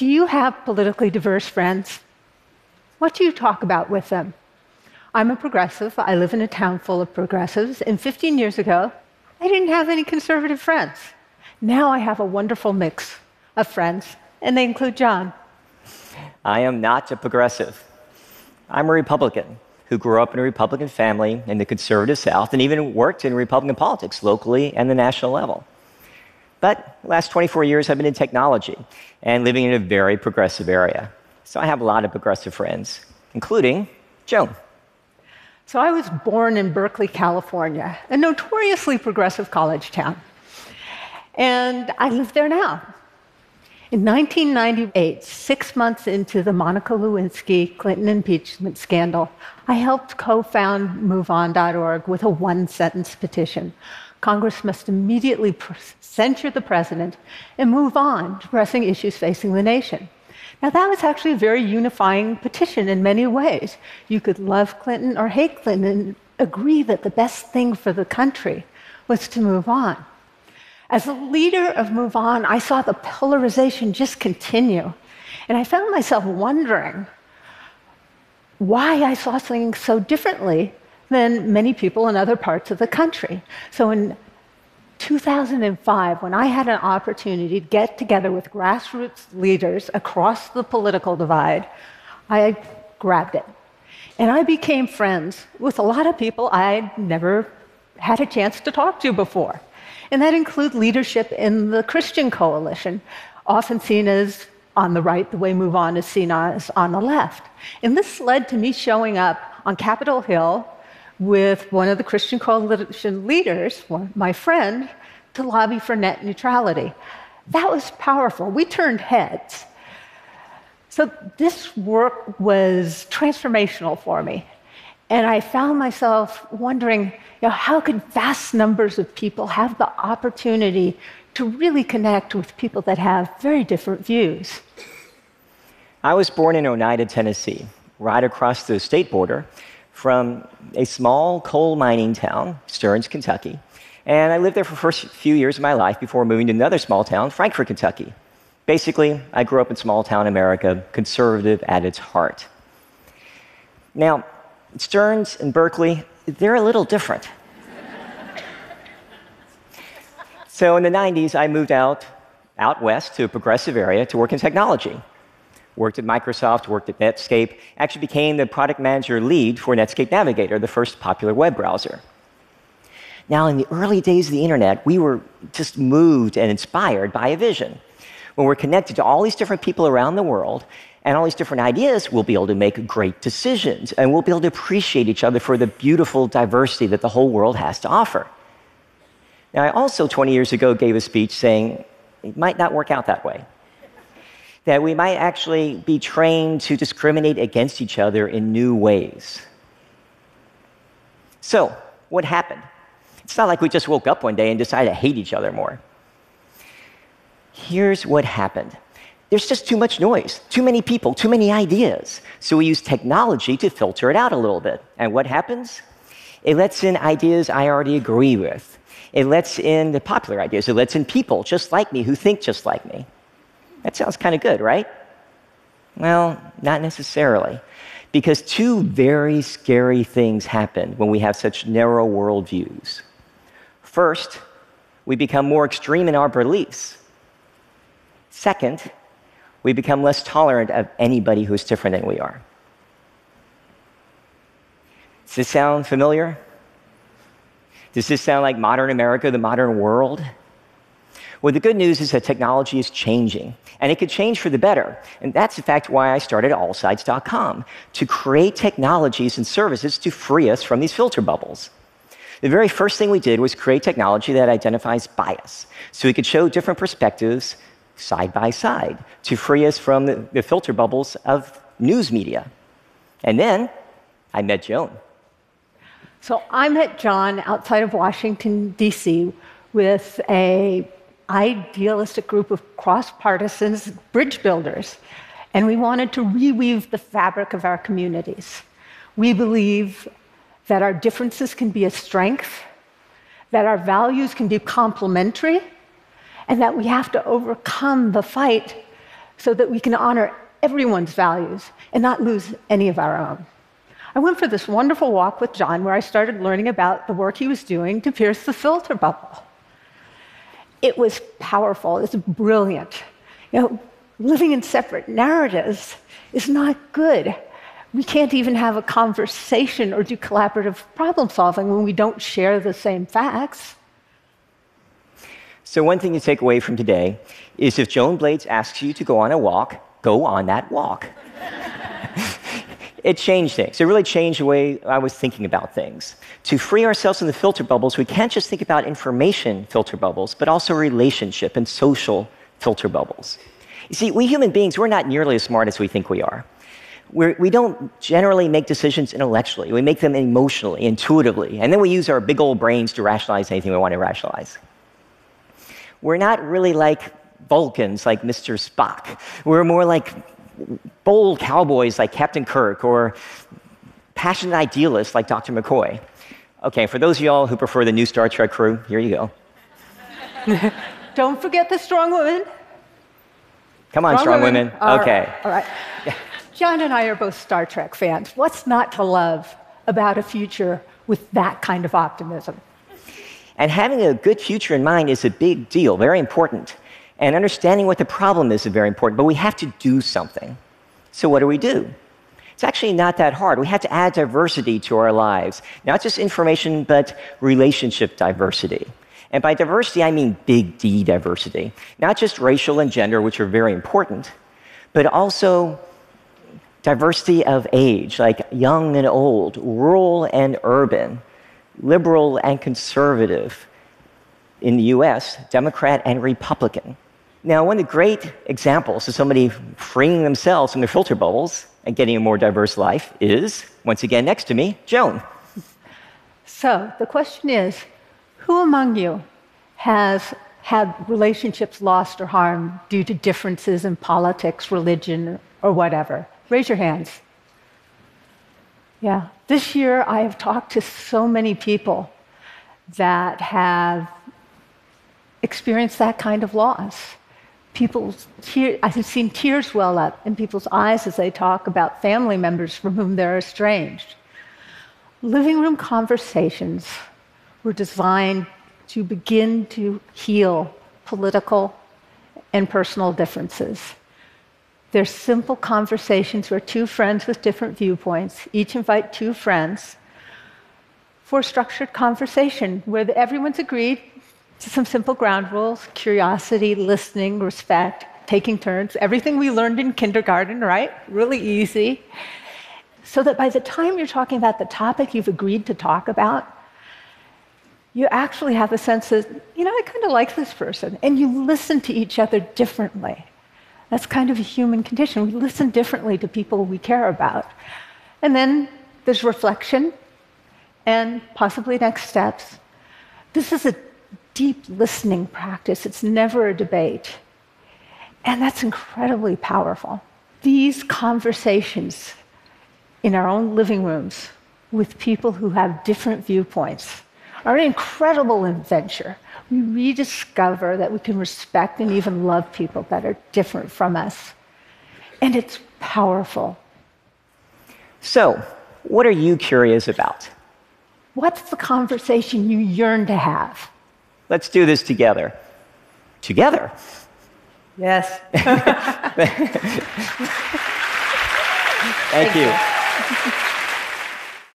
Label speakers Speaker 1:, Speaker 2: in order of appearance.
Speaker 1: Do you have politically diverse friends? What do you talk about with them? I'm a progressive. I live in a town full of progressives. And 15 years ago, I didn't have any conservative friends. Now I have a wonderful mix of friends, and they include John.
Speaker 2: I am not a progressive. I'm a Republican who grew up in a Republican family in the conservative South and even worked in Republican politics locally and the national level. But last 24 years, I've been in technology and living in a very progressive area. So I have a lot of progressive friends, including Joan.
Speaker 1: So I was born in Berkeley, California, a notoriously progressive college town. And I live there now. In 1998, six months into the Monica Lewinsky Clinton impeachment scandal, I helped co found MoveOn.org with a one sentence petition. Congress must immediately censure the president and move on to pressing issues facing the nation. Now, that was actually a very unifying petition in many ways. You could love Clinton or hate Clinton and agree that the best thing for the country was to move on. As a leader of Move On, I saw the polarization just continue. And I found myself wondering why I saw things so differently than many people in other parts of the country. So in 2005, when I had an opportunity to get together with grassroots leaders across the political divide, I grabbed it. And I became friends with a lot of people I'd never had a chance to talk to before. And that includes leadership in the Christian coalition, often seen as on the right, the way Move On is seen as on the left. And this led to me showing up on Capitol Hill with one of the Christian coalition leaders, my friend, to lobby for net neutrality. That was powerful. We turned heads. So this work was transformational for me. And I found myself wondering, you know, how could vast numbers of people have the opportunity to really connect with people that have very different views?
Speaker 2: I was born in Oneida, Tennessee, right across the state border from a small coal mining town, Stearns, Kentucky. And I lived there for the first few years of my life before moving to another small town, Frankfort, Kentucky. Basically, I grew up in small town America, conservative at its heart. Now, Stearns and Berkeley, they're a little different. so in the 90s, I moved out, out west to a progressive area to work in technology worked at Microsoft, worked at Netscape, actually became the product manager lead for Netscape Navigator, the first popular web browser. Now, in the early days of the internet, we were just moved and inspired by a vision. When we're connected to all these different people around the world and all these different ideas, we'll be able to make great decisions and we'll be able to appreciate each other for the beautiful diversity that the whole world has to offer. Now, I also 20 years ago gave a speech saying it might not work out that way that we might actually be trained to discriminate against each other in new ways. So, what happened? It's not like we just woke up one day and decided to hate each other more. Here's what happened there's just too much noise, too many people, too many ideas. So we use technology to filter it out a little bit. And what happens? It lets in ideas I already agree with. It lets in the popular ideas. It lets in people just like me who think just like me. That sounds kind of good, right? Well, not necessarily. Because two very scary things happen when we have such narrow worldviews. First, we become more extreme in our beliefs. Second, we become less tolerant of anybody who's different than we are. Does this sound familiar? Does this sound like modern America, the modern world? Well, the good news is that technology is changing, and it could change for the better. And that's, in fact, why I started allsides.com to create technologies and services to free us from these filter bubbles. The very first thing we did was create technology that identifies bias, so we could show different perspectives side by side to free us from the, filter bubbles of news media. And then I met Joan.
Speaker 1: So I met John outside of Washington, D.C., with a idealistic group of cross partisans, bridge builders, and we wanted to reweave the fabric of our communities. We believe that our differences can be a strength, that our values can be complementary, and that we have to overcome the fight so that we can honor everyone's values and not lose any of our own. I went for this wonderful walk with John where I started learning about the work he was doing to pierce the filter bubble. It was powerful, it's brilliant. You know, living in separate narratives is not good. We can't even have a conversation or do collaborative problem solving when we don't share the same facts.
Speaker 2: So, one thing to take away from today is if Joan Blades asks you to go on a walk, go on that walk. It changed things. It really changed the way I was thinking about things. To free ourselves from the filter bubbles, we can't just think about information filter bubbles, but also relationship and social filter bubbles. You see, we human beings, we're not nearly as smart as we think we are. We're, we do not generally make decisions intellectually, we make them emotionally, intuitively, and then we use our big old brains to rationalize anything we want to rationalize. We're not really like Vulcans like Mr. Spock. We're more like bold cowboys like Captain Kirk or passionate idealists like Dr. McCoy. Okay, for those of y'all who prefer the new Star Trek crew, here you go.
Speaker 1: Don't forget the strong women.
Speaker 2: Come on, strong, strong women. women.
Speaker 1: All
Speaker 2: okay.
Speaker 1: Right. All right. John and I are both Star Trek fans. What's not to love about a future with that kind of optimism?
Speaker 2: And having a good future in mind is a big deal, very important. And understanding what the problem is is very important, but we have to do something. So, what do we do? It's actually not that hard. We have to add diversity to our lives, not just information, but relationship diversity. And by diversity, I mean big D diversity, not just racial and gender, which are very important, but also diversity of age, like young and old, rural and urban, liberal and conservative. In the US, Democrat and Republican. Now, one of the great examples of somebody freeing themselves from their filter bubbles and getting a more diverse life is, once again next to me, Joan.
Speaker 1: So the question is who among you has had relationships lost or harmed due to differences in politics, religion, or whatever? Raise your hands. Yeah. This year, I have talked to so many people that have experienced that kind of loss. People's tear, I have seen tears well up in people's eyes as they talk about family members from whom they're estranged. Living room conversations were designed to begin to heal political and personal differences. They're simple conversations where two friends with different viewpoints each invite two friends for a structured conversation where everyone's agreed some simple ground rules curiosity, listening, respect, taking turns, everything we learned in kindergarten, right? Really easy. So that by the time you're talking about the topic you've agreed to talk about, you actually have a sense that, you know, I kind of like this person. And you listen to each other differently. That's kind of a human condition. We listen differently to people we care about. And then there's reflection and possibly next steps. This is a deep listening practice, it's never a debate. And that's incredibly powerful. These conversations in our own living rooms with people who have different viewpoints are an incredible adventure we rediscover that we can respect and even love people that are different from us. And it's powerful.
Speaker 2: So, what are you curious about?
Speaker 1: What's the conversation you yearn to have?
Speaker 2: Let's do this together. Together?
Speaker 1: Yes.
Speaker 2: Thank, Thank you. you.